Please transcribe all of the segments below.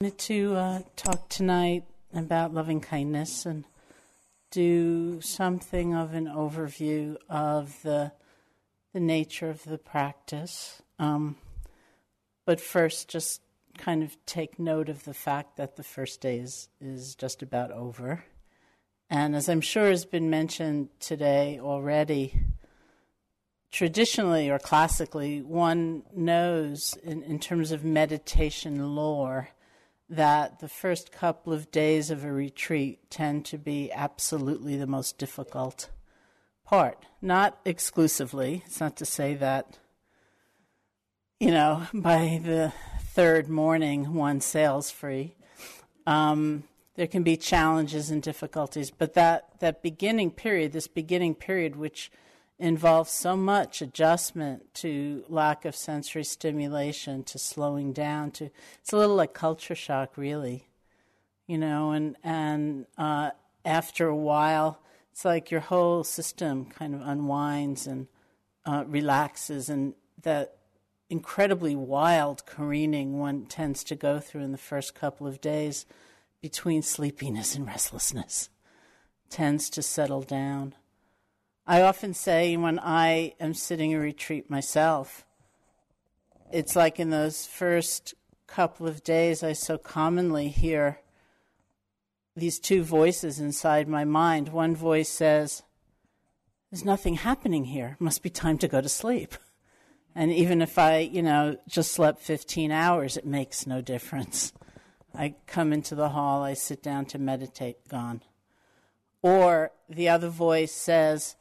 wanted to uh, talk tonight about loving kindness and do something of an overview of the the nature of the practice. Um, but first, just kind of take note of the fact that the first day is, is just about over. And as I'm sure has been mentioned today already, traditionally or classically, one knows in, in terms of meditation lore that the first couple of days of a retreat tend to be absolutely the most difficult part. Not exclusively. It's not to say that, you know, by the third morning one sails free. Um, there can be challenges and difficulties, but that, that beginning period, this beginning period, which involves so much adjustment to lack of sensory stimulation, to slowing down, to it's a little like culture shock, really, you know. And and uh, after a while, it's like your whole system kind of unwinds and uh, relaxes, and that incredibly wild careening one tends to go through in the first couple of days between sleepiness and restlessness tends to settle down. I often say when I am sitting a retreat myself, it's like in those first couple of days, I so commonly hear these two voices inside my mind. One voice says, There's nothing happening here. It must be time to go to sleep. And even if I, you know, just slept 15 hours, it makes no difference. I come into the hall, I sit down to meditate, gone. Or the other voice says,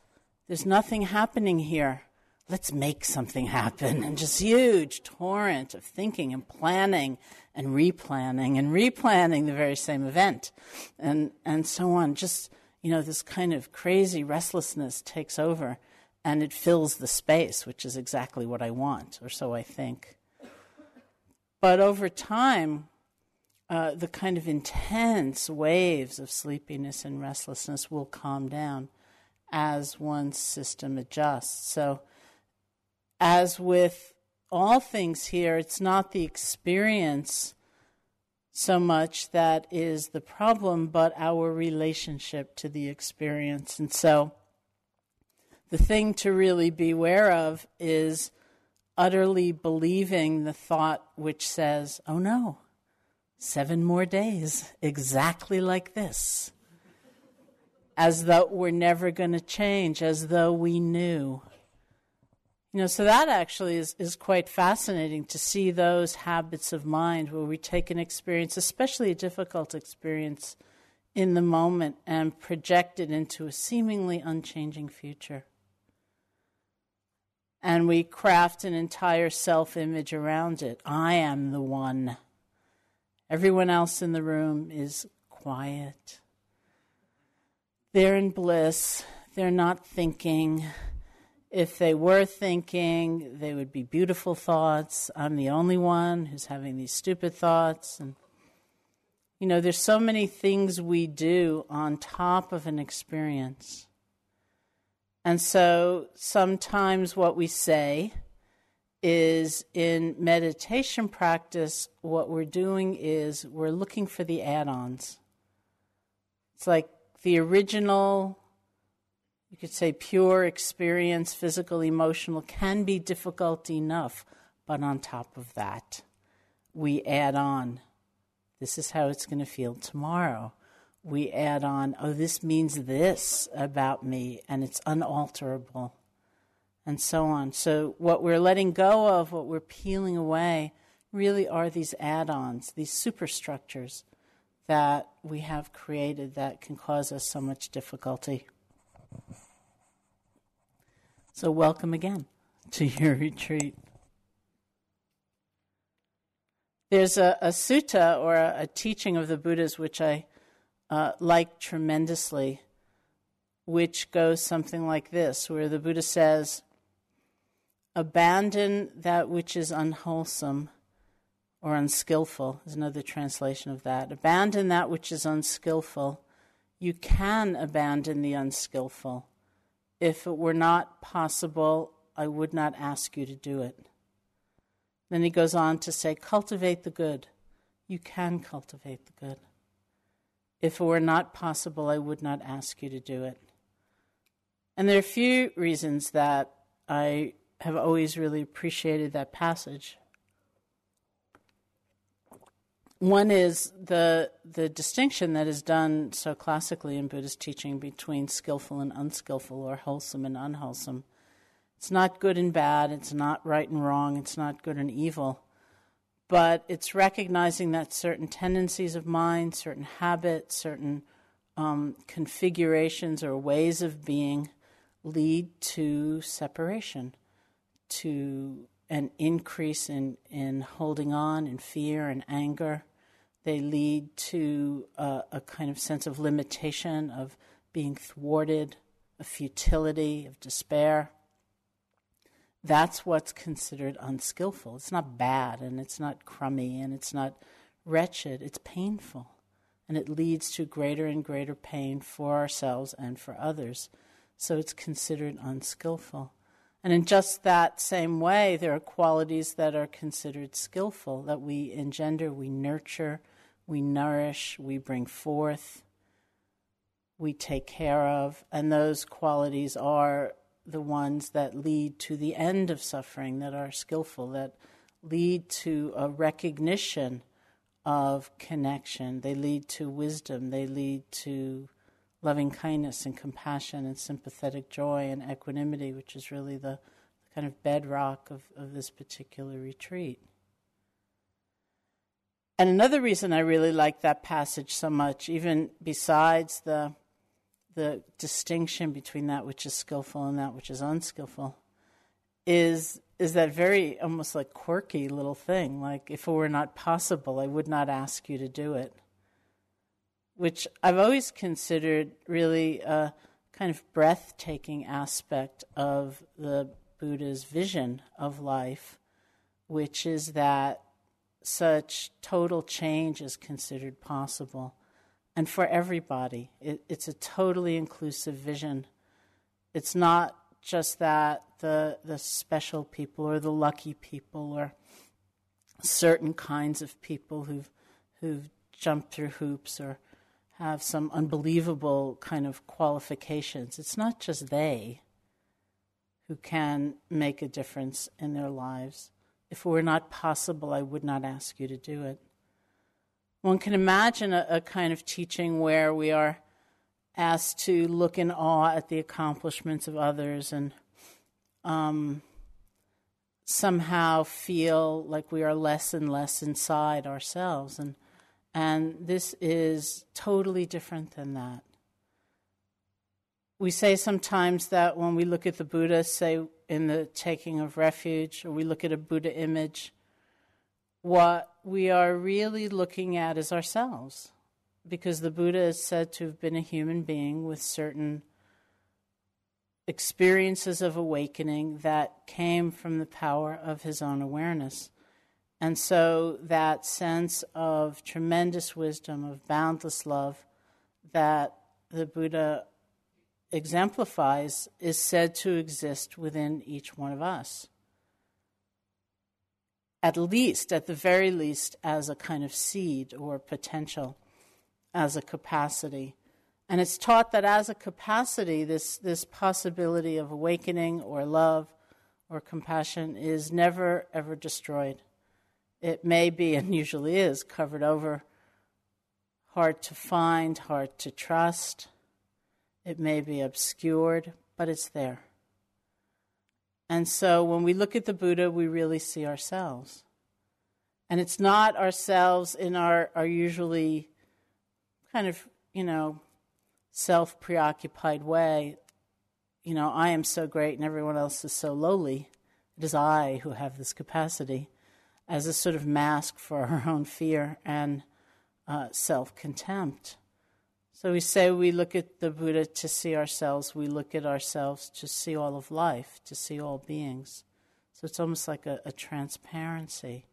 there's nothing happening here. Let's make something happen. And just huge torrent of thinking and planning and replanning and replanning the very same event and, and so on. Just, you know, this kind of crazy restlessness takes over and it fills the space, which is exactly what I want, or so I think. But over time, uh, the kind of intense waves of sleepiness and restlessness will calm down as one's system adjusts. So, as with all things here, it's not the experience so much that is the problem, but our relationship to the experience. And so, the thing to really beware of is utterly believing the thought which says, oh no, seven more days, exactly like this as though we're never going to change, as though we knew. You know, so that actually is, is quite fascinating to see those habits of mind where we take an experience, especially a difficult experience, in the moment and project it into a seemingly unchanging future. And we craft an entire self image around it. I am the one. Everyone else in the room is quiet they're in bliss. They're not thinking. If they were thinking, they would be beautiful thoughts. I'm the only one who's having these stupid thoughts. And, you know, there's so many things we do on top of an experience. And so sometimes what we say is in meditation practice, what we're doing is we're looking for the add ons. It's like the original, you could say pure experience, physical, emotional, can be difficult enough. But on top of that, we add on, this is how it's going to feel tomorrow. We add on, oh, this means this about me, and it's unalterable, and so on. So, what we're letting go of, what we're peeling away, really are these add ons, these superstructures that we have created that can cause us so much difficulty. So, welcome again to your retreat. There's a, a sutta or a, a, teaching of the Buddha's which I uh, like tremendously, which goes something like this where the Buddha says, Abandon that which is unwholesome or unskillful is another translation of that. Abandon that which is unskillful. You can abandon the unskillful. If it were not possible, I would not ask you to do it. Then he goes on to say, cultivate the good. You can cultivate the good. If it were not possible, I would not ask you to do it. And there are a few reasons that I have always really appreciated that passage. One is the the distinction that is done so classically in Buddhist teaching between skillful and unskillful, or wholesome and unwholesome. It's not good and bad. It's not right and wrong. It's not good and evil. But it's recognizing that certain tendencies of mind, certain habits, certain um, configurations or ways of being lead to separation, to an increase in, in holding on in fear and anger. They lead to a, a kind of sense of limitation, of being thwarted, of futility, of despair. That's what's considered unskillful. It's not bad and it's not crummy and it's not wretched, it's painful. And it leads to greater and greater pain for ourselves and for others. So it's considered unskillful. And in just that same way, there are qualities that are considered skillful that we engender, we nurture, we nourish, we bring forth, we take care of. And those qualities are the ones that lead to the end of suffering, that are skillful, that lead to a recognition of connection. They lead to wisdom, they lead to loving kindness and compassion and sympathetic joy and equanimity, which is really the, kind of bedrock of, of this particular retreat. And another reason I really like that passage so much, even besides the the distinction between that which is skillful and that which is unskillful, is is that very almost like quirky little thing. Like if it were not possible, I would not ask you to do it which I've always considered really a kind of breathtaking aspect of the Buddha's vision of life, which is that such total change is considered possible. And for everybody, it, it's a totally inclusive vision. It's not just that the, the special people or the lucky people or certain kinds of people who've, who've jumped through hoops or have some unbelievable kind of qualifications. It's not just they who can make a difference in their lives. If it were not possible, I would not ask you to do it. One can imagine a, a kind of teaching where we are asked to look in awe at the accomplishments of others and um, somehow feel like we are less and less inside ourselves. And and this is totally different than that. We say sometimes that when we look at the Buddha, say in the taking of refuge, or we look at a Buddha image, what we are really looking at is ourselves. Because the Buddha is said to have been a human being with certain experiences of awakening that came from the power of his own awareness. And so that sense of tremendous wisdom, of boundless love that the Buddha exemplifies is said to exist within each one of us. At least, at the very least, as a kind of seed or potential, as a capacity. And it's taught that as a capacity, this, this possibility of awakening or love or compassion is never, ever destroyed. It may be, and usually is, covered over, hard to find, hard to trust. It may be obscured, but it's there. And so when we look at the Buddha, we really see ourselves. And it's not ourselves in our, our usually kind of, you know, self preoccupied way. You know, I am so great and everyone else is so lowly. It is I who have this capacity as a sort of mask for our own fear and uh, self contempt. So we say we look at the Buddha to see ourselves, we look at ourselves to see all of life, to see all beings. So it's almost like a, a transparency.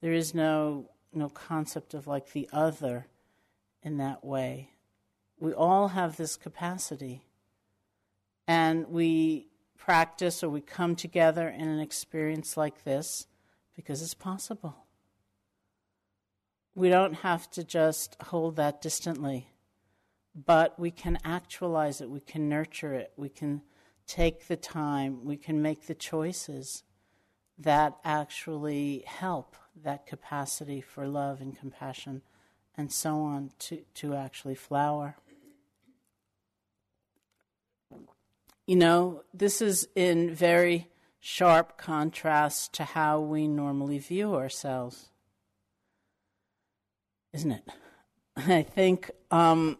There is no, no concept of like the other in that way. We all have this capacity. And we practice or we come together in an experience like this because it's possible. we don't have to just hold that distantly, but we can actualize it, we can nurture it, we can take the time, we can make the choices that actually help that capacity for love and compassion and so on to, to actually flower. You know, this is in very sharp contrast to how we normally view ourselves, isn't it? I think um,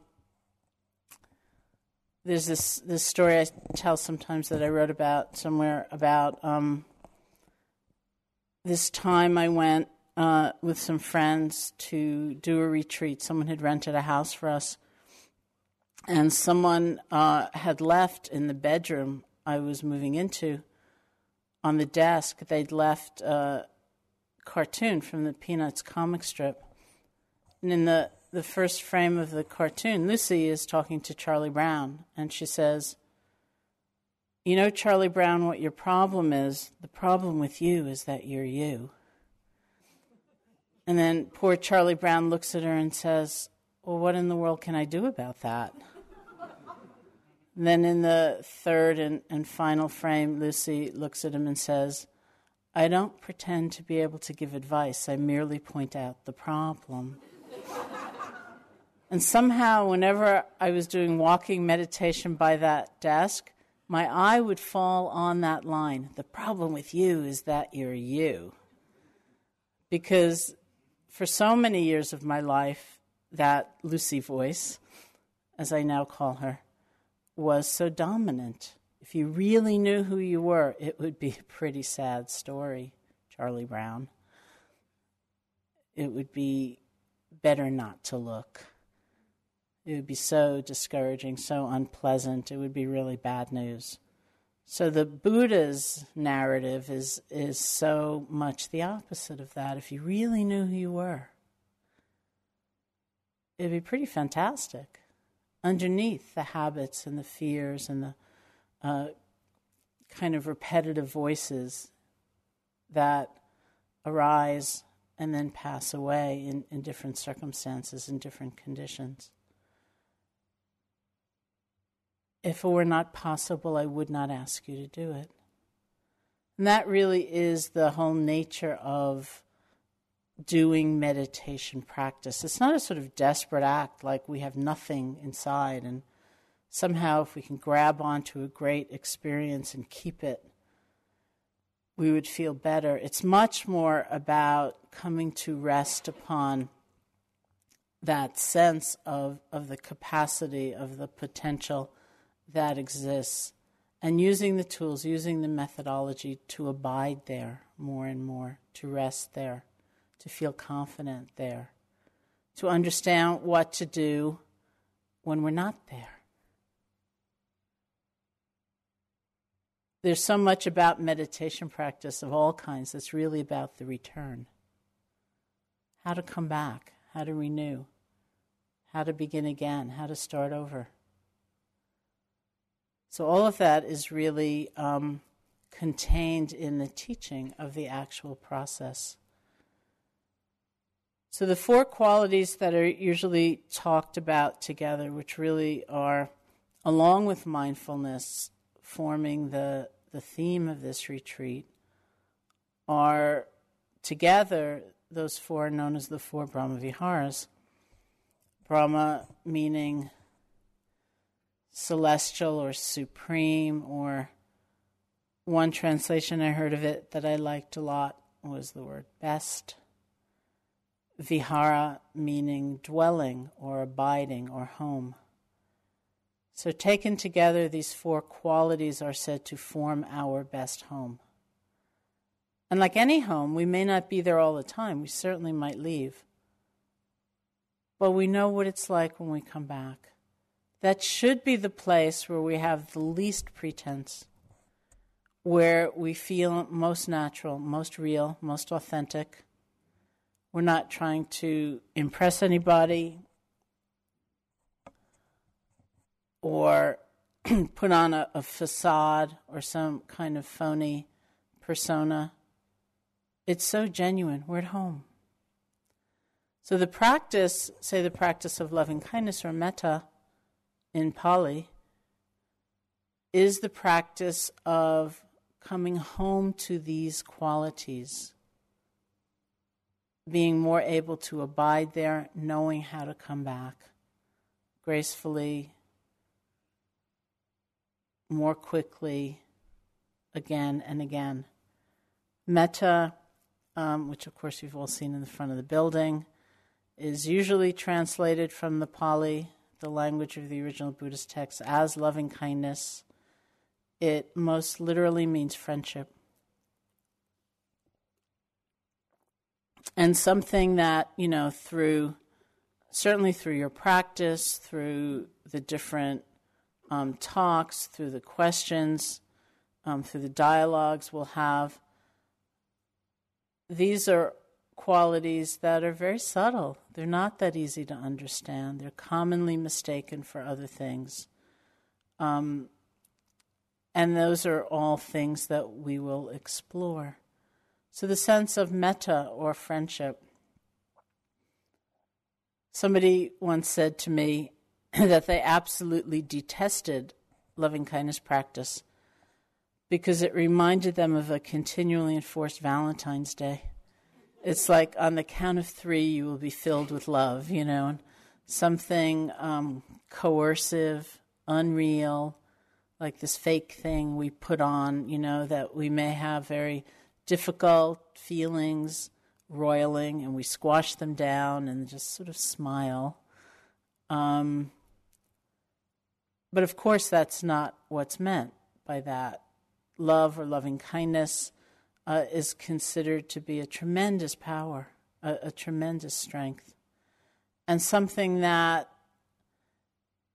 there's this this story I tell sometimes that I wrote about somewhere about um, this time I went uh, with some friends to do a retreat. Someone had rented a house for us, and someone uh, had left in the bedroom I was moving into. On the desk, they'd left a cartoon from the Peanuts comic strip. And in the, the first frame of the cartoon, Lucy is talking to Charlie Brown, and she says, You know, Charlie Brown, what your problem is? The problem with you is that you're you. And then poor Charlie Brown looks at her and says, Well, what in the world can I do about that? then in the third and, and final frame, Lucy looks at him and says, I don't pretend to be able to give advice, I merely point out the problem. And somehow, whenever I was doing walking meditation by that desk, my eye would fall on that line. The problem with you is that you're you. Because for so many years of my life, that Lucy voice, as I now call her, was so dominant. If you really knew who you were, it would be a pretty sad story, Charlie Brown. It would be better not to look. It would be so discouraging, so unpleasant. It would be really bad news. So the Buddha's narrative is is so much the opposite of that. If you really knew who you were, it'd be pretty fantastic. Underneath the habits and the fears and the uh, kind of repetitive voices that arise and then pass away in, in different circumstances, in different conditions. If it were not possible, I would not ask you to do it. And that really is the whole nature of doing meditation practice. It's not a sort of desperate act like we have nothing inside, and somehow, if we can grab onto a great experience and keep it, we would feel better. It's much more about coming to rest upon that sense of, of the capacity, of the potential that exists and using the tools, using the methodology to abide there more and more, to rest there, to feel confident there, to understand what to do when we're not there. There's so much about meditation practice of all kinds that's really about the return. How to come back, how to renew, how to begin again, how to start over. So, all of that is really um, contained in the teaching of the actual process. So, the four qualities that are usually talked about together, which really are, along with mindfulness, forming the, the theme of this retreat, are together those four known as the four Brahma Viharas. Brahma meaning celestial or supreme, or one translation I heard of it that I liked a lot was the word best. Vihara meaning dwelling or abiding or home. So, taken together, these four qualities are said to form our best home. And like any home, we may not be there all the time. We certainly might leave. But we know what it's like when we come back. That should be the place where we have the least pretense, where we feel most natural, most real, most authentic. We're not trying to impress anybody or put on a, a, facade or some kind of phony persona. It's so genuine. We're at home. So the practice, say the practice of loving kindness or metta in Pali, is the practice of coming home to these qualities, being more able to abide there, knowing how to come back gracefully, more quickly, again and again. Metta, um, which of course you've all seen in the front of the building, is usually translated from the Pali, the language of the original Buddhist text, as loving kindness. It most literally means friendship. And something that, you know, through certainly through your practice, through the different um, talks, through the questions, um, through the dialogues we'll have, these are qualities that are very subtle. They're not that easy to understand. They're commonly mistaken for other things. Um, and those are all things that we will explore. So, the sense of metta or friendship. Somebody once said to me that they absolutely detested loving kindness practice because it reminded them of a continually enforced Valentine's Day. It's like on the count of three, you will be filled with love, you know, something um, coercive, unreal, like this fake thing we put on, you know, that we may have very difficult feelings roiling and we squash them down and just sort of smile. Um, but of course, that's not what's meant by that. Love or loving kindness uh, is considered to be a tremendous power, a, a tremendous strength, and something that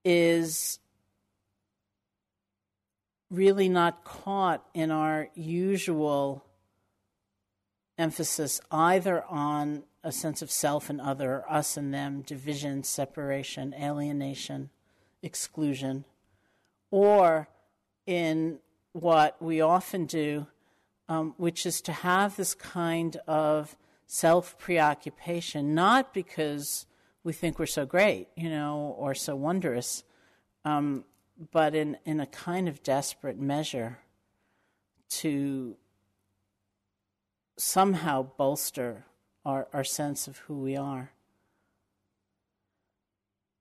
is really not caught in our usual emphasis either on a sense of self and other, us and them, division, separation, alienation, exclusion, or in what we often do um, which is to have this kind of self preoccupation, not because we think we're so great, you know, or so wondrous, um, but in, in a kind of desperate measure to somehow bolster our, our sense of who we are.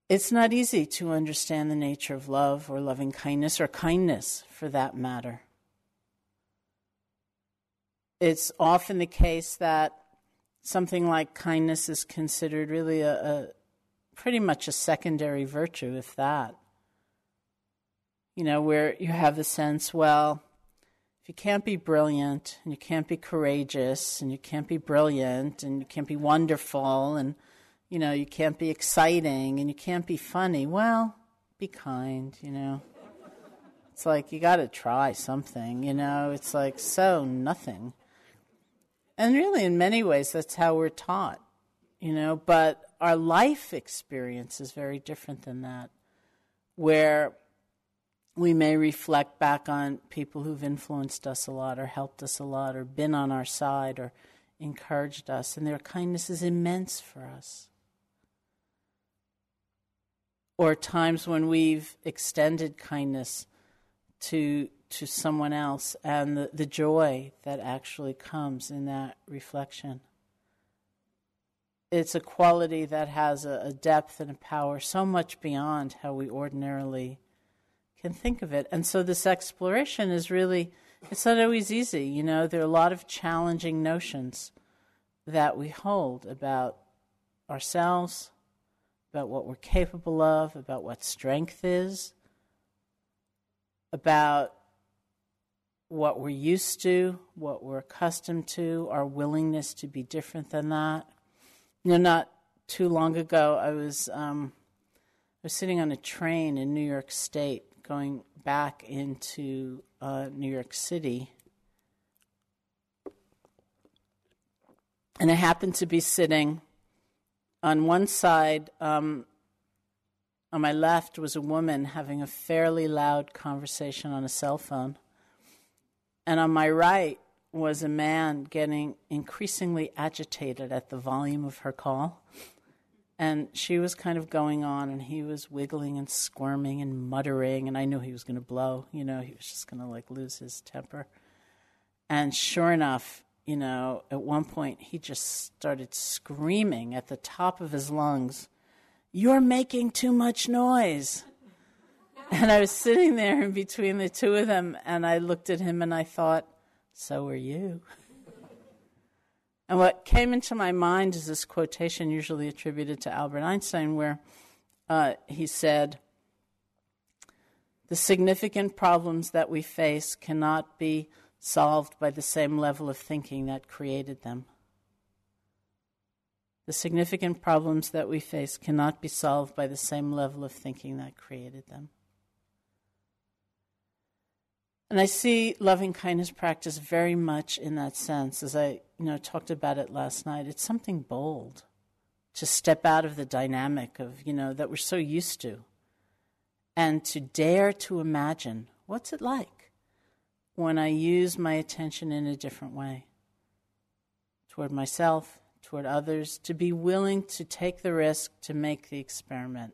It's not easy to understand the nature of love or loving kindness or kindness for that matter it's often the case that something like kindness is considered really a, a pretty much a secondary virtue, if that. You know, where you have the sense, well, if you can't be brilliant and you can't be courageous and you can't be brilliant and you can't be wonderful and you know, you can't be exciting and you can't be funny, well, be kind, you know. It's like you got to try something, you know. It's like so nothing. And really, in many ways, that's how we're taught, you know, but our life experience is very different than that, where we may reflect back on people who've influenced us a lot or helped us a lot or been on our side or encouraged us, and their kindness is immense for us. Or times when we've extended kindness to to someone else and the, the joy that actually comes in that reflection. It's a quality that has a, a depth and a power so much beyond how we ordinarily can think of it. And so this exploration is really, it's not always easy. You know, there are a lot of challenging notions that we hold about ourselves, about what we're capable of, about what strength is, about what we're used to, what we're accustomed to, our willingness to be different than that. You know, not too long ago, I was um, I was sitting on a train in New York State, going back into uh, New York City, and I happened to be sitting on one side. Um, on my left was a woman having a fairly loud conversation on a cell phone and on my right was a man getting increasingly agitated at the volume of her call. And she was kind of going on, and he was wiggling and squirming and muttering, and I knew he was going to blow. You know, he was just going to like lose his temper. And sure enough, you know, at one point he just started screaming at the top of his lungs, You're making too much noise. And I was sitting there in between the two of them, and I looked at him and I thought, So are you. And what came into my mind is this quotation, usually attributed to Albert Einstein, where uh, he said, The significant problems that we face cannot be solved by the same level of thinking that created them. The significant problems that we face cannot be solved by the same level of thinking that created them. And I see loving kindness practice very much in that sense. As I, you know, talked about it last night, it's something bold to step out of the dynamic of, you know, that we're so used to and to dare to imagine what's it like when I use my attention in a different way toward myself, toward others, to be willing to take the risk to make the experiment.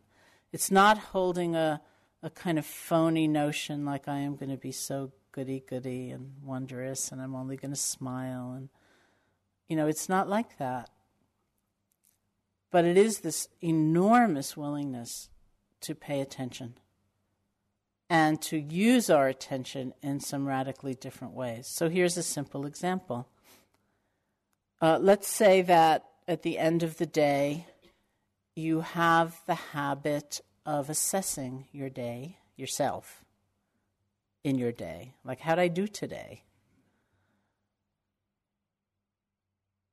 It's not holding a a kind of phony notion like I am going to be so goody goody and wondrous and I'm only going to smile and you know it's not like that. But it is this enormous willingness to pay attention and to use our attention in some radically different ways. So here's a simple example uh, let's say that at the end of the day you have the habit of assessing your day yourself in your day. Like, how'd I do today?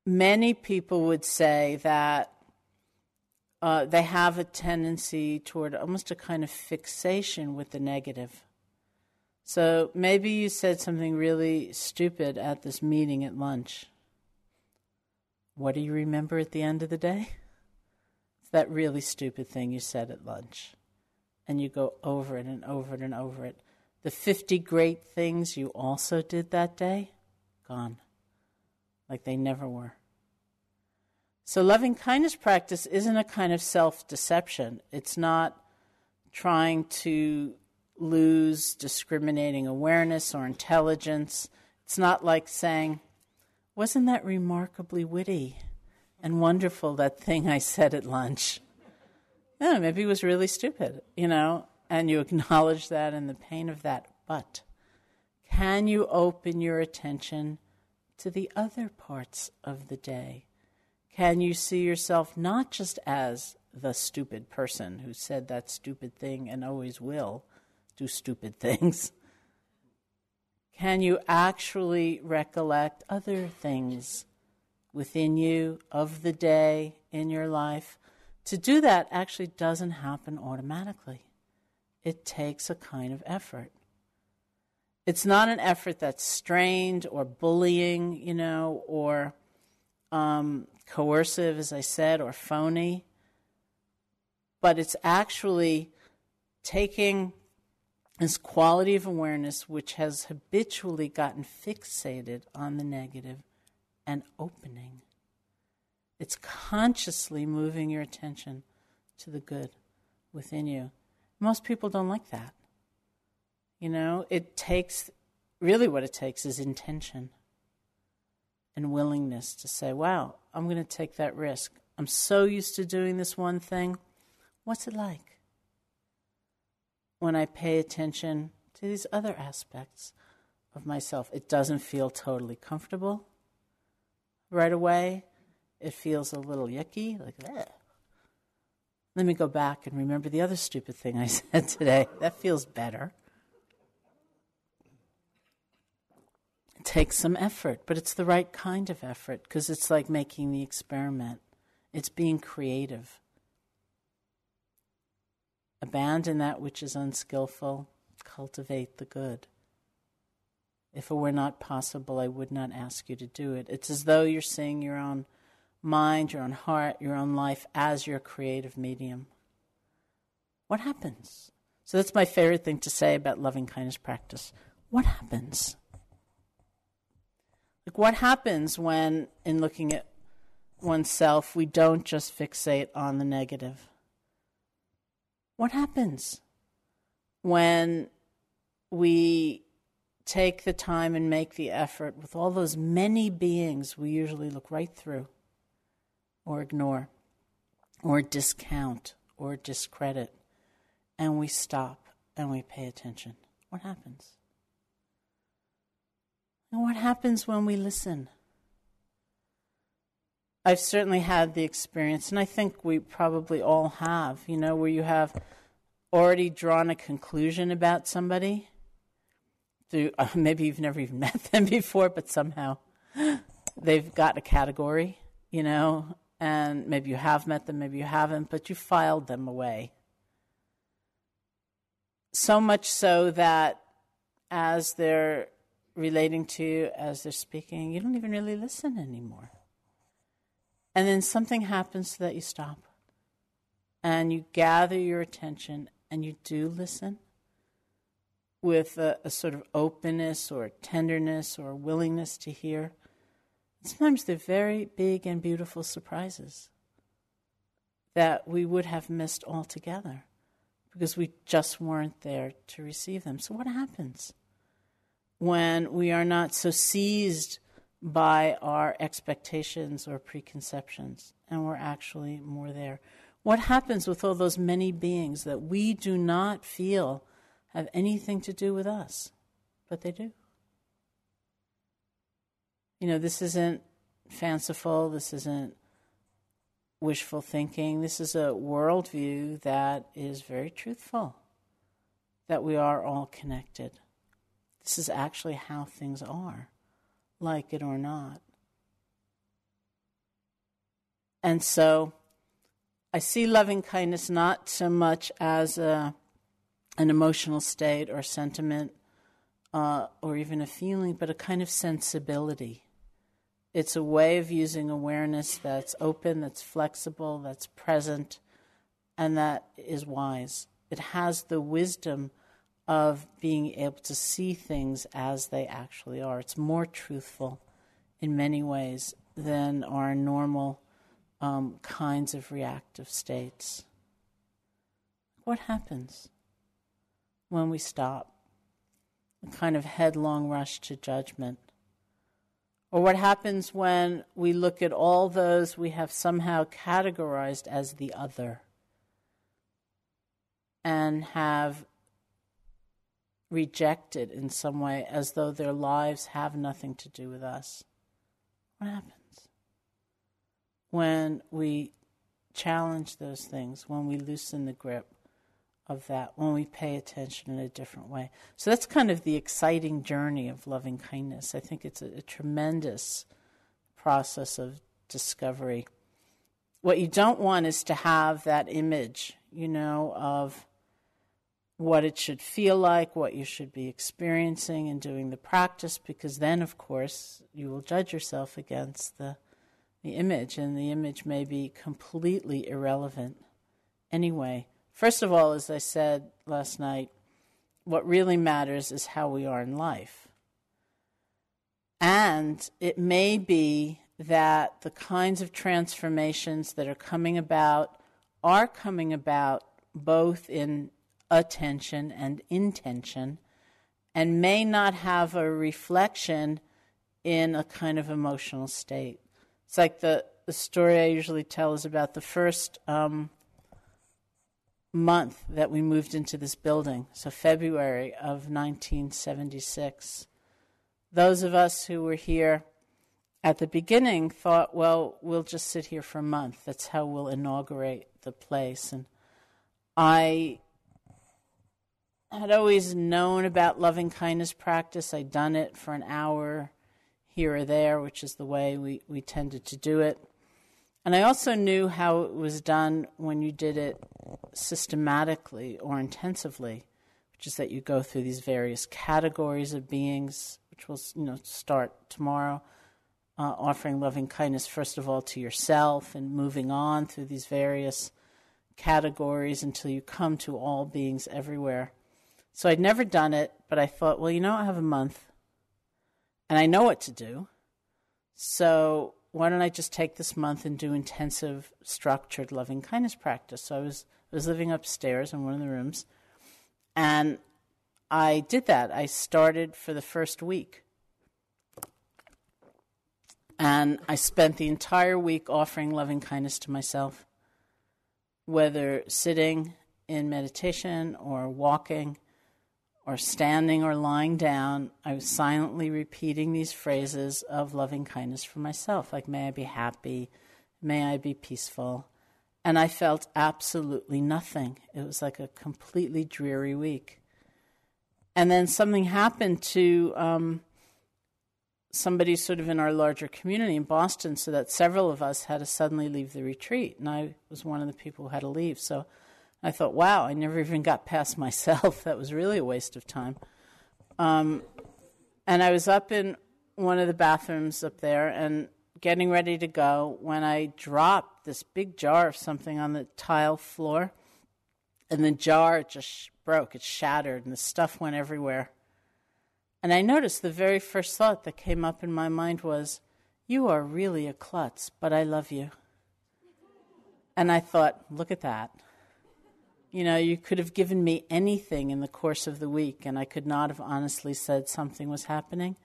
Many people would say that uh, they have a tendency toward almost a kind of fixation with the negative. So maybe you said something really stupid at this meeting at lunch. What do you remember at the end of the day? It's that really stupid thing you said at lunch. And you go over it and over it and over it. The 50 great things you also did that day, gone. Like they never were. So, loving kindness practice isn't a kind of self deception. It's not trying to lose discriminating awareness or intelligence. It's not like saying, Wasn't that remarkably witty? and wonderful that thing I said at lunch. Yeah, maybe it was really stupid, you know, and you acknowledge that and the pain of that. But can you open your attention to the other parts of the day? Can you see yourself not just as the stupid person who said that stupid thing and always will do stupid things? Can you actually recollect other things within you of the day in your life. To do that actually doesn't happen automatically. It takes a kind of effort. It's not an effort that's strained or bullying, you know, or um, coercive, as I said, or phony. But it's actually taking this quality of awareness which has habitually gotten fixated on the negative and opening. It's consciously moving your attention to the good within you. Most people don't like that. You know, it takes, really, what it takes is intention and willingness to say, wow, I'm going to take that risk. I'm so used to doing this one thing. What's it like when I pay attention to these other aspects of myself? It doesn't feel totally comfortable right away, it feels a little yucky, like that. Let me go back and remember the other stupid thing I said today. That feels better. It takes some effort, but it's the right kind of effort because it's like making the experiment. It's being creative. Abandon that which is unskillful, cultivate the good. If it were not possible, I would not ask you to do it. It's as though you're seeing your own mind, your own heart, your own life as your creative medium. What happens? So that's my favorite thing to say about loving kindness practice. What happens? Like, what happens when, in looking at oneself, we don't just fixate on the negative. What happens when we take the time and make the effort with all those many beings we usually look right through or ignore or discount or discredit and we stop and we pay attention? What happens? And what happens when we listen? I've certainly had the experience, and I think we probably all have, you know, where you have already drawn a conclusion about somebody. Through, uh, maybe you've never even met them before, but somehow they've got a category, you know, and maybe you have met them, maybe you haven't, but you filed them away. So much so that as they're relating to you, as they're speaking, you don't even really listen anymore. And then something happens so that you stop and you gather your attention and you do listen with a, a sort of openness or tenderness or willingness to hear. Sometimes they're very big and beautiful surprises that we would have missed altogether because we just weren't there to receive them. So, what happens when we are not so seized by our expectations or preconceptions and we're actually more there? What happens with all those many beings that we do not feel have anything to do with us, but they do? You know, this isn't fanciful, this isn't wishful thinking. This is a worldview that is very truthful, that we are all connected. This is actually how things are, like it or not. And so I see loving kindness not so much as a, an emotional state or sentiment uh, or even a feeling, but a kind of sensibility it's a way of using awareness that's open, that's flexible, that's present, and that is wise. It has the wisdom of being able to see things as they actually are. It's more truthful in many ways than our normal um, kinds of reactive states. What happens when we stop? A kind of headlong rush to judgment or what happens when we look at all those we have somehow categorized as the other and have rejected in some way as though their lives have nothing to do with us? What happens? When we challenge those things, when we loosen the grip, of that when we pay attention in a different way. So that's kind of the exciting journey of loving kindness. I think it's a, a tremendous process of discovery. What you don't want is to have that image, you know, of what it should feel like, what you should be experiencing and doing the practice, because then, of course, you will judge yourself against the, the image, and the image may be completely irrelevant anyway. First of all, as I said last night, what really matters is how we are in life. And it may be that the kinds of transformations that are coming about are coming about both in attention and intention and may not have a reflection in a kind of emotional state. It's like the, the story I usually tell is about the first um, month that we moved into this building, so February of 1976. Those of us who were here at the beginning thought, well, we'll just sit here for a month. That's how we'll inaugurate the place. And I had always known about loving kindness practice. I'd done it for an hour here or there, which is the way we, we tended to do it. And I also knew how it was done when you did it systematically or intensively, which is that you go through these various categories of beings, which will you know start tomorrow, uh, offering loving kindness first of all to yourself and moving on through these various categories until you come to all beings everywhere. So I'd never done it, but I thought, well, you know, I have a month, and I know what to do, so why don't I just take this month and do intensive, structured loving kindness practice? So I was I was living upstairs in one of the rooms, and I did that. I started for the first week. And I spent the entire week offering loving kindness to myself, whether sitting in meditation or walking or standing or lying down. I was silently repeating these phrases of loving kindness for myself, like, may I be happy, may I be peaceful. And I felt absolutely nothing. It was like a completely dreary week. And then something happened to um, somebody sort of in our larger community in Boston, so that several of us had to suddenly leave the retreat. And I was one of the people who had to leave. So I thought, wow, I never even got past myself. that was really a waste of time. Um, and I was up in one of the bathrooms up there and getting ready to go when I dropped this big jar of something on the tile floor. And the jar just broke, it shattered, and the stuff went everywhere. And I noticed the very first thought that came up in my mind was, You are really a klutz, but I love you. And I thought, Look at that. You know, you could have given me anything in the course of the week, and I could not have honestly said something was happening,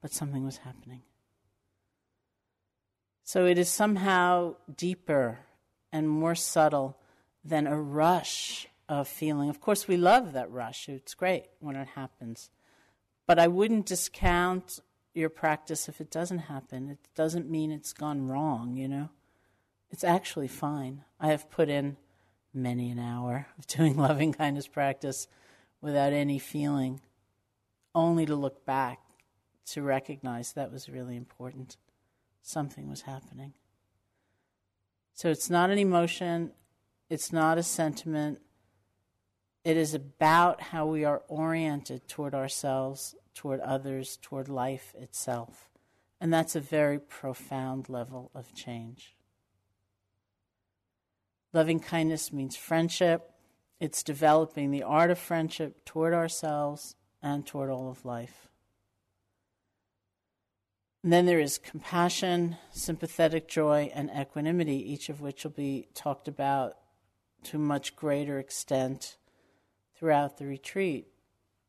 but something was happening. So it is somehow deeper and more subtle than a rush of feeling. Of course, we love that rush, it's great when it happens. But I wouldn't discount your practice if it doesn't happen. It doesn't mean it's gone wrong, you know? It's actually fine. I have put in many an hour of doing loving kindness practice without any feeling, only to look back to recognize that was really important. Something was happening. So it's not an emotion, it's not a sentiment, it is about how we are oriented toward ourselves, toward others, toward life itself. And that's a very profound level of change. Loving kindness means friendship. It's developing the art of friendship toward ourselves and toward all of life. And then there is compassion, sympathetic joy, and equanimity, each of which will be talked about to much greater extent throughout the retreat.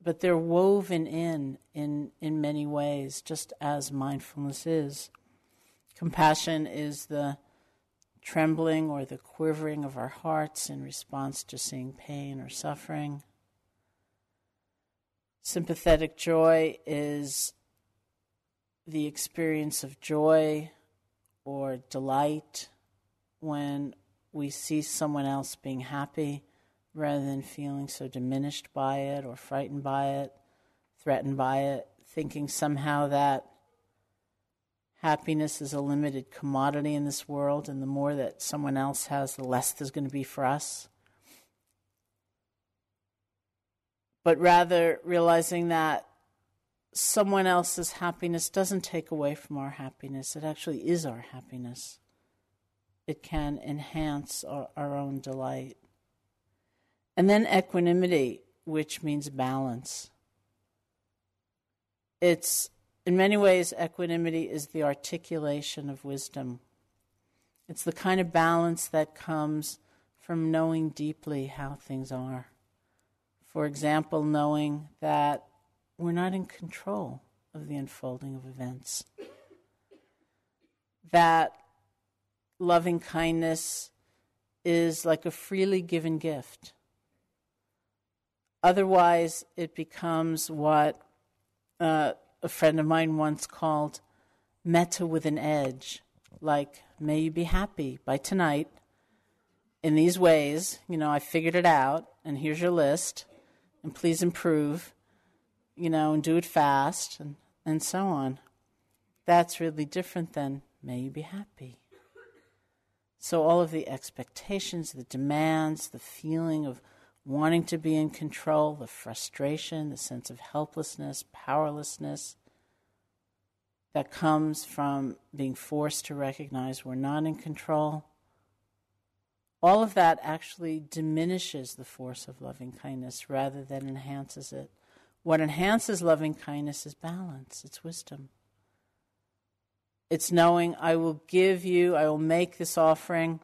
But they're woven in, in in many ways, just as mindfulness is. Compassion is the trembling or the quivering of our hearts in response to seeing pain or suffering. Sympathetic joy is the experience of joy or delight when we see someone else being happy rather than feeling so diminished by it or frightened by it, threatened by it, thinking somehow that happiness is a limited commodity in this world, and the more that someone else has, the less there's going to be for us. But rather realizing that someone else's happiness doesn't take away from our happiness, it actually is our happiness. It can enhance our, our own delight. And then equanimity, which means balance. It's, in many ways, equanimity is the articulation of wisdom. It's the kind of balance that comes from knowing deeply how things are. For example, knowing that we're not in control of the unfolding of events. That loving kindness is like a freely given gift. Otherwise, it becomes what uh, a friend of mine once called metta with an edge. Like, may you be happy by tonight in these ways. You know, I figured it out, and here's your list, and please improve, you know, and do it fast, and, and so on. That's really different than may you be happy. So, all of the expectations, the demands, the feeling of wanting to be in control, the frustration, the sense of helplessness, powerlessness that comes from being forced to recognize we're not in control. All of that actually diminishes the force of loving kindness rather than enhances it. What enhances loving kindness is balance, it's wisdom. It's knowing I will give you, I will make this offering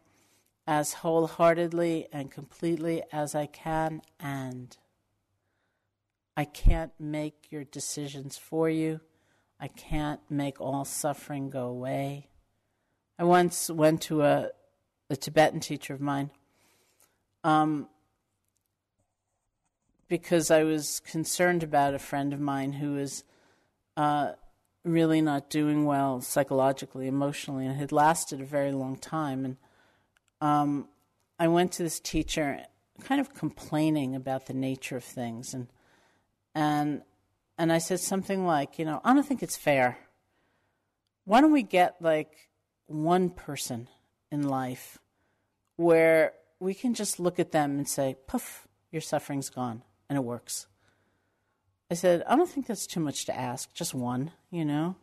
as wholeheartedly and completely as I can, and I can't make your decisions for you. I can't make all suffering go away. I once went to a, a Tibetan teacher of mine um, because I was concerned about a friend of mine who was uh, really not doing well psychologically, emotionally, and had lasted a very long time. And um, I went to this teacher kind of complaining about the nature of things and and and I said something like, you know, I don't think it's fair. Why don't we get like one person in life where we can just look at them and say, poof, your suffering's gone, and it works. I said, I don't think that's too much to ask, just one, you know?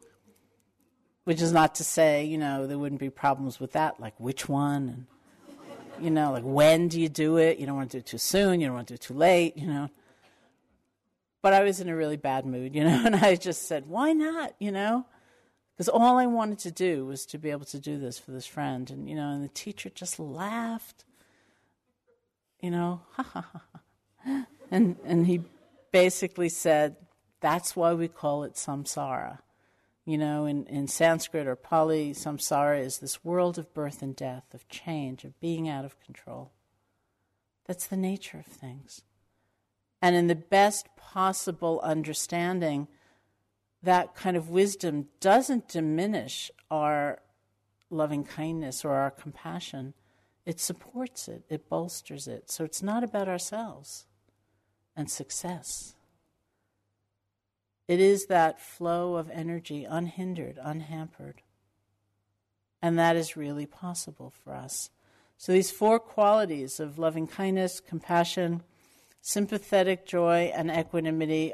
Which is not to say, you know, there wouldn't be problems with that, like which one, and, you know, like when do you do it? You don't want to do it too soon, you don't want to do it too late, you know? But I was in a really bad mood, you know, and I just said, why not, you know? Because all I wanted to do was to be able to do this for this friend. And, you know, and the teacher just laughed, you know, ha ha ha. And, and he basically said, that's why we call it samsara. You know, in, in Sanskrit or Pali, samsara is this world of birth and death, of change, of being out of control. That's the nature of things and in the best possible understanding, that kind of wisdom doesn't diminish our loving kindness or our compassion. It supports it, it bolsters it. So it's not about ourselves and success. It is that flow of energy, unhindered, unhampered. And that is really possible for us. So these four qualities of loving kindness, compassion, Sympathetic joy and equanimity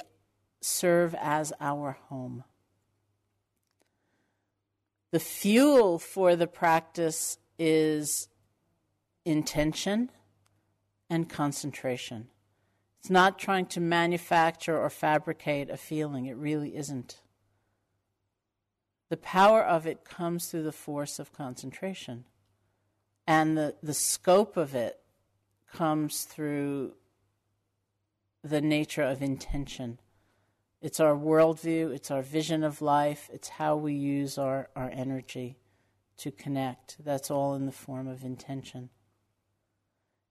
serve as our home. The fuel for the practice is intention and concentration. It's not trying to manufacture or fabricate a feeling, it really isn't. The power of it comes through the force of concentration. And the, the scope of it comes through the nature of intention. It's our worldview, it's our vision of life, it's how we use our, our energy to connect. That's all in the form of intention.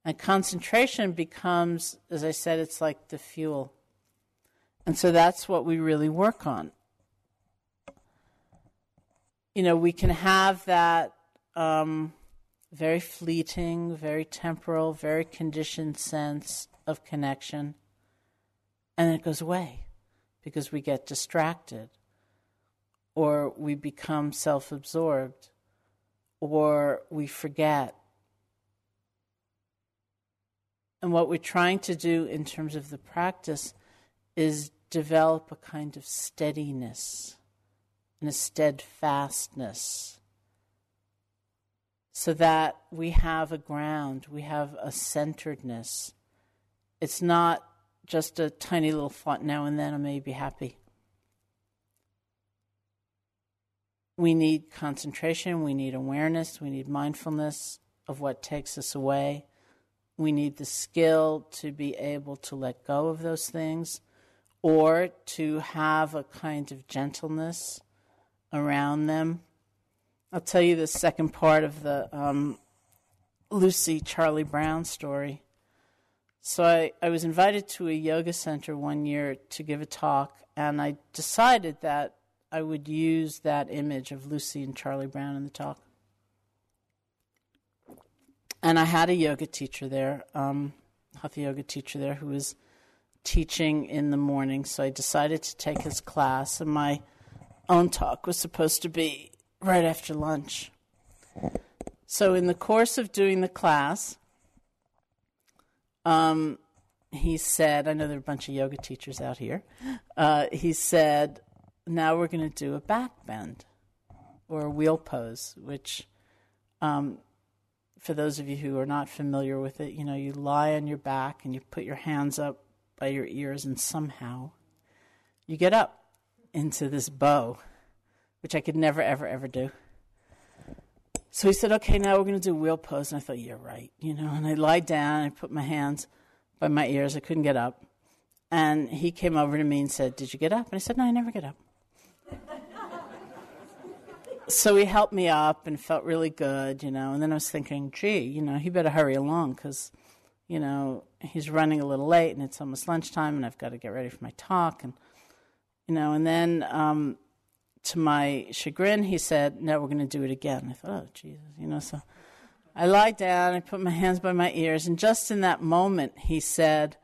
And concentration becomes, as I said, it's like the fuel. And so that's what we really work on. You know, we can have that um, very fleeting, very temporal, very conditioned sense of connection and then it goes away because we get distracted or we become self absorbed or we forget. And what we're trying to do in terms of the practice is develop a kind of steadiness and a steadfastness so that we have a ground, we have a centeredness. It's not just a tiny little thought now and then, I may be happy. We need concentration, we need awareness, we need mindfulness of what takes us away. We need the skill to be able to let go of those things or to have a kind of gentleness around them. I'll tell you the second part of the um, Lucy Charlie Brown story. So I, I was invited to a yoga center one year to give a talk, and I decided that I would use that image of Lucy and Charlie Brown in the talk. And I had a yoga teacher there, um, hatha yoga teacher there, who was teaching in the morning. So I decided to take his class, and my own talk was supposed to be right after lunch. So in the course of doing the class, um, he said, I know there are a bunch of yoga teachers out here. Uh, he said, now we're going to do a back bend or a wheel pose, which, um, for those of you who are not familiar with it, you know, you lie on your back and you put your hands up by your ears, and somehow you get up into this bow, which I could never, ever, ever do. So he said, okay, now we're going to do wheel pose. And I thought, you're right, you know. And I lied down and I put my hands by my ears. I couldn't get up. And he came over to me and said, did you get up? And I said, no, I never get up. So he helped me up and felt really good, you know. And then I was thinking, gee, you know, he better hurry along because, you know, he's running a little late and it's almost lunchtime and I've got to get ready for my talk. And, you know, and then um, to my chagrin, he said, "No, we're going to do it again." I thought, "Oh, Jesus," you know. So I lied down. I put my hands by my ears, and just in that moment, he said,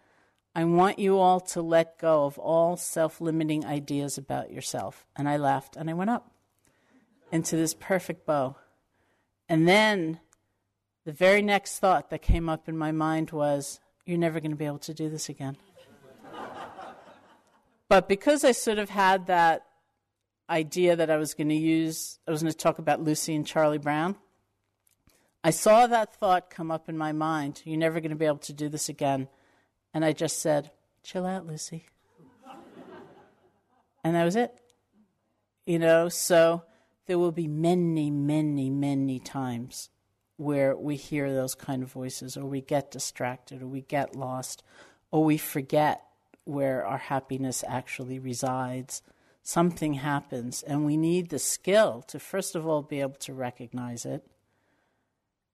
"I want you all to let go of all self-limiting ideas about yourself." And I laughed, and I went up into this perfect bow. And then the very next thought that came up in my mind was, "You're never going to be able to do this again." but because I sort of had that idea that I was going to use, I was going to talk about Lucy and Charlie Brown. I saw that thought come up in my mind. You're never going to be able to do this again. And I just said, chill out, Lucy. and that was it. You know, so there will be many, many, many times where we hear those kind of voices, or we get distracted, or we get lost, or we forget where our happiness actually resides something happens, and we need the skill to, first of all, be able to recognize it,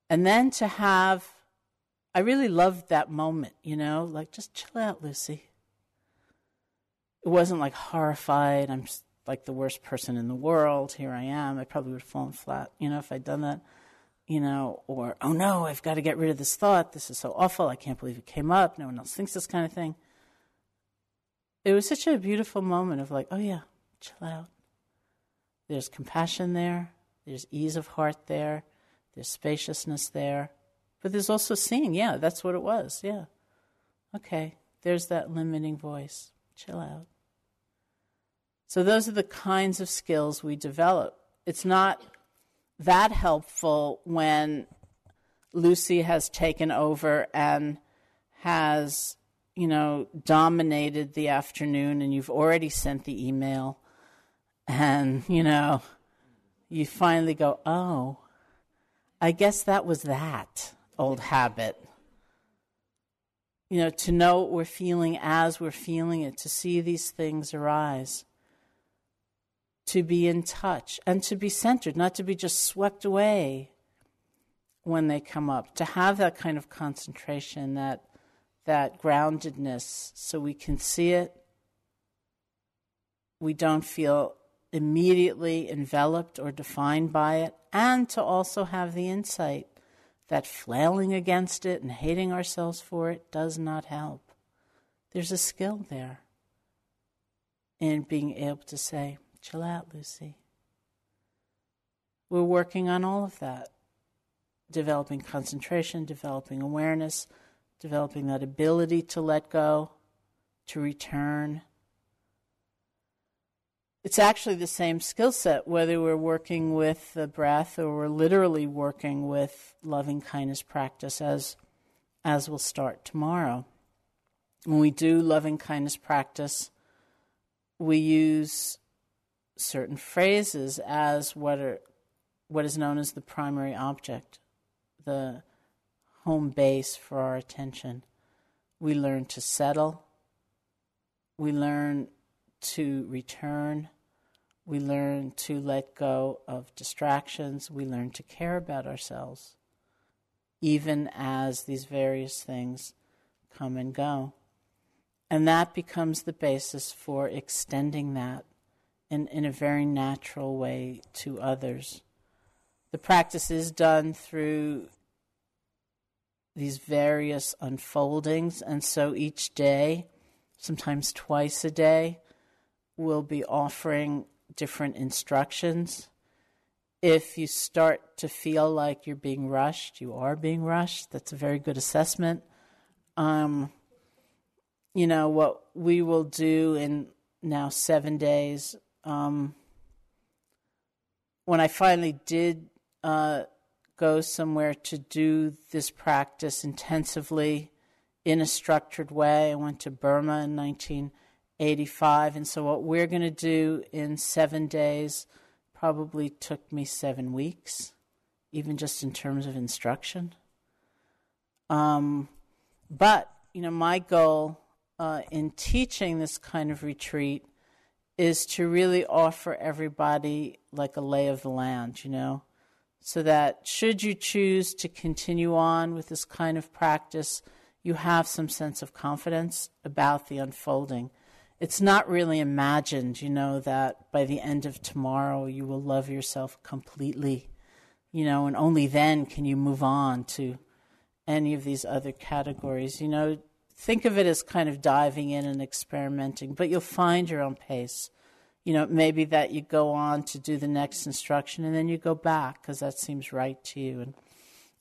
and then to have. I really loved that moment, you know, like just chill out, Lucy. It wasn't like horrified. I'm like the worst person in the world. Here I am. I probably would have fallen flat, you know, if I'd done that, you know, or, oh no, I've got to get rid of this thought. This is so awful. I can't believe it came up. No one else thinks this kind of thing. It was such a beautiful moment of like, oh yeah, chill out. There's compassion there, there's ease of heart there, there's spaciousness there, but there's also seeing, yeah, that's what it was, yeah. Okay, there's that limiting voice. Chill out. So, those are the kinds of skills we develop. It's not that helpful when Lucy has taken over and has, you know, dominated the afternoon and you've already sent the email and, you know, you finally go, oh, I guess that was that old habit. You know, to know what we're feeling as we're feeling it, to see these things arise, to be in touch, and to be centered, not to be just swept away when they come up, to have that kind of concentration, that, that groundedness, so we can see it. We don't feel immediately enveloped or defined by it, and to also have the insight that flailing against it and hating ourselves for it does not help. There's a skill there in being able to say, chill out, Lucy. We're working on all of that developing concentration, developing awareness, developing that ability to let go, to return it's actually the same skill set, whether we're working with the breath or we're literally working with loving kindness practice, as, as we'll start tomorrow. When we do loving kindness practice, we use certain phrases as what, are, what is known as the primary object, the home base for our attention. We learn to settle, we learn to return we learn to let go of distractions. We learn to care about ourselves, even as these various things come and go. And that becomes the basis for extending that in, in a very natural way to others. The practice is done through these various unfoldings, and so each day, sometimes twice a day, we'll be offering different instructions. If you start to feel like you're being rushed, you are being rushed. That's a very good assessment. Um, you know, what we will do in now seven days. Um, when I finally did uh, go somewhere to do this practice intensively in a structured way, I went to Burma in 1985. And so, what we're going to do in seven days probably took me seven weeks, even just in terms of instruction. Um, but, you know, my goal uh, in teaching this kind of retreat is to really offer everybody like a lay of the land, you know, so that should you choose to continue on with this kind of practice, you have some sense of confidence about the unfolding. It's not really imagined, you know, that by the end of tomorrow you will love yourself completely, you know, and only then can you move on to any of these other categories. You know, think of it as kind of diving in and experimenting, but you'll find your own pace. You know, maybe that you go on to do the next instruction and then you go back because that seems right to you. And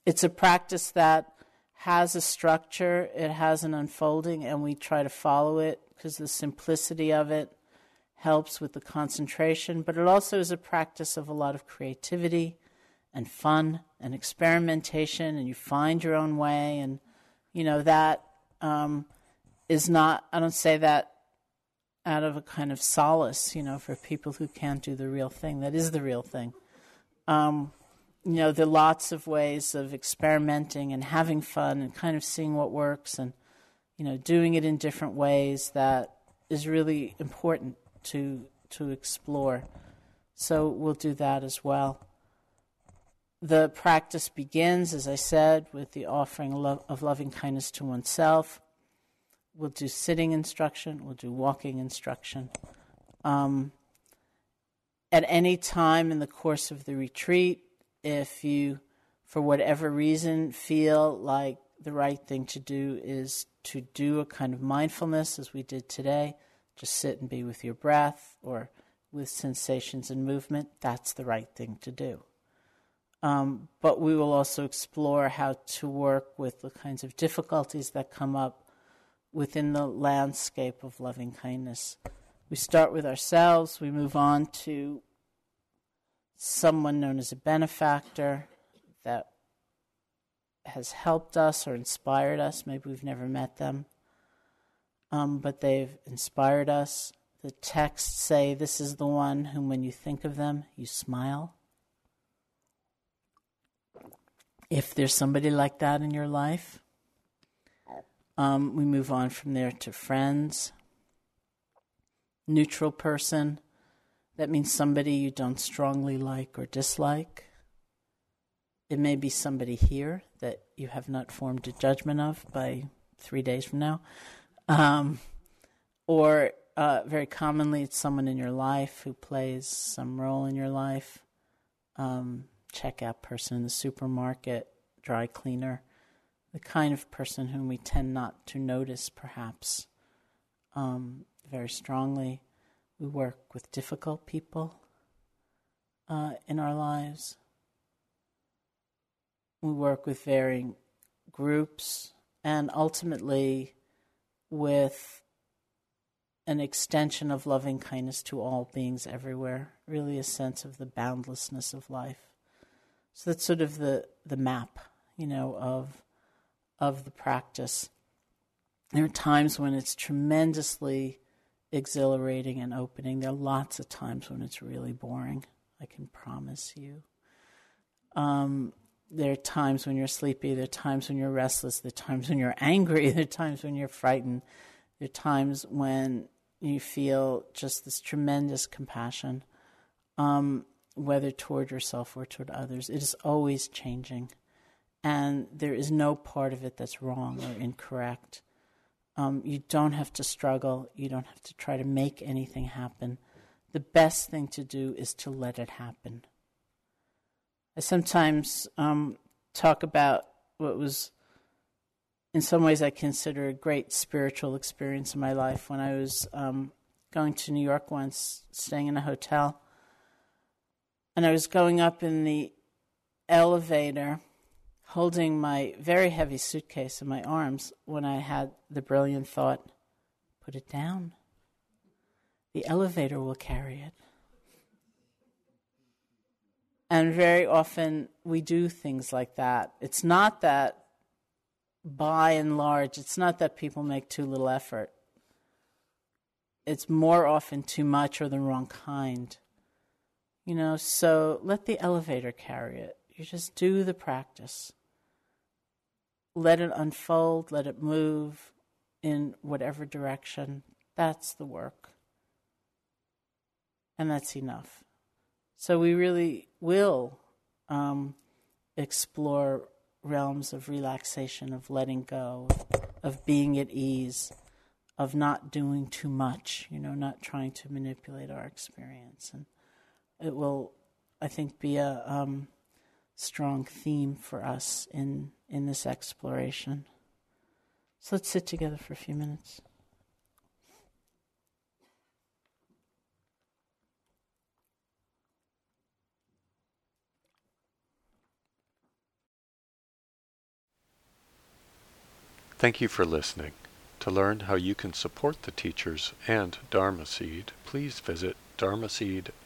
it's a practice that has a structure, it has an unfolding, and we try to follow it because the simplicity of it helps with the concentration, but it also is a practice of a lot of creativity and fun and experimentation, and you find your own way, and you know that um, is not. I don't say that out of a kind of solace, you know, for people who can't do the real thing. That is the real thing. Um, you know, there are lots of ways of experimenting and having fun and kind of seeing what works and, you know, doing it in different ways that is really important to to explore. So we'll do that as well. The practice begins, as I said, with the offering of loving kindness to oneself. We'll do sitting instruction, we'll do walking instruction. Um, at any time in the course of the retreat, if you, for whatever reason, feel like the right thing to do is to do a kind of mindfulness, as we did today, just sit and be with your breath or with sensations and movement, that's the right thing to do. Um, but we will also explore how to work with the kinds of difficulties that come up within the landscape of loving kindness. We start with ourselves, we move on to someone known as a benefactor that has helped us or inspired us. Maybe we've never met them, um, but they've inspired us. The texts say this is the one whom, when you think of them, you smile. If there's somebody like that in your life, um, we move on from there to friends, neutral person. That means somebody you don't strongly like or dislike. It may be somebody here that you have not formed a judgment of by three days from now. Um, or uh, very commonly, it's someone in your life who plays some role in your life. Um, checkout person in the supermarket, dry cleaner, the kind of person whom we tend not to notice, perhaps, um, very strongly. We work with difficult people uh, in our lives. We work with varying groups and ultimately with an extension of loving kindness to all beings everywhere, really a sense of the boundlessness of life. So that's sort of the, the map, you know, of of the practice. There are times when it's tremendously exhilarating and opening. There are lots of times when it's really boring. I can promise you. Um, there are times when you're sleepy. There are times when you're restless. There are times when you're angry. There are times when you're frightened. There are times when you feel just this tremendous compassion, um, whether toward yourself or toward others. It is always changing, and there is no part of it that's wrong or incorrect. Um, you don't have to struggle. You don't have to try to make anything happen. The best thing to do is to let it happen. I sometimes um, talk about what was, in some ways, I consider a great spiritual experience in my life when I was um, going to New York once, staying in a hotel. And I was going up in the elevator holding my very heavy suitcase in my arms when I had the brilliant thought put it down. The elevator will carry it. And very often we do things like that. It's not that, by and large, it's not that people make too little effort. It's more often too much or the wrong kind. You know, so let the elevator carry it. You just do the practice. Let it unfold, let it move in whatever direction. That's the work. And that's enough. So we really will um, explore realms of relaxation, of letting go, of being at ease, of not doing too much, you know, not trying to manipulate our experience. And it will, I think, be a um, strong theme for us in, in this exploration. So let's sit together for a few minutes. Thank you for listening. To learn how you can support the teachers and Dharma Seed, please visit dharma dharmaseed.org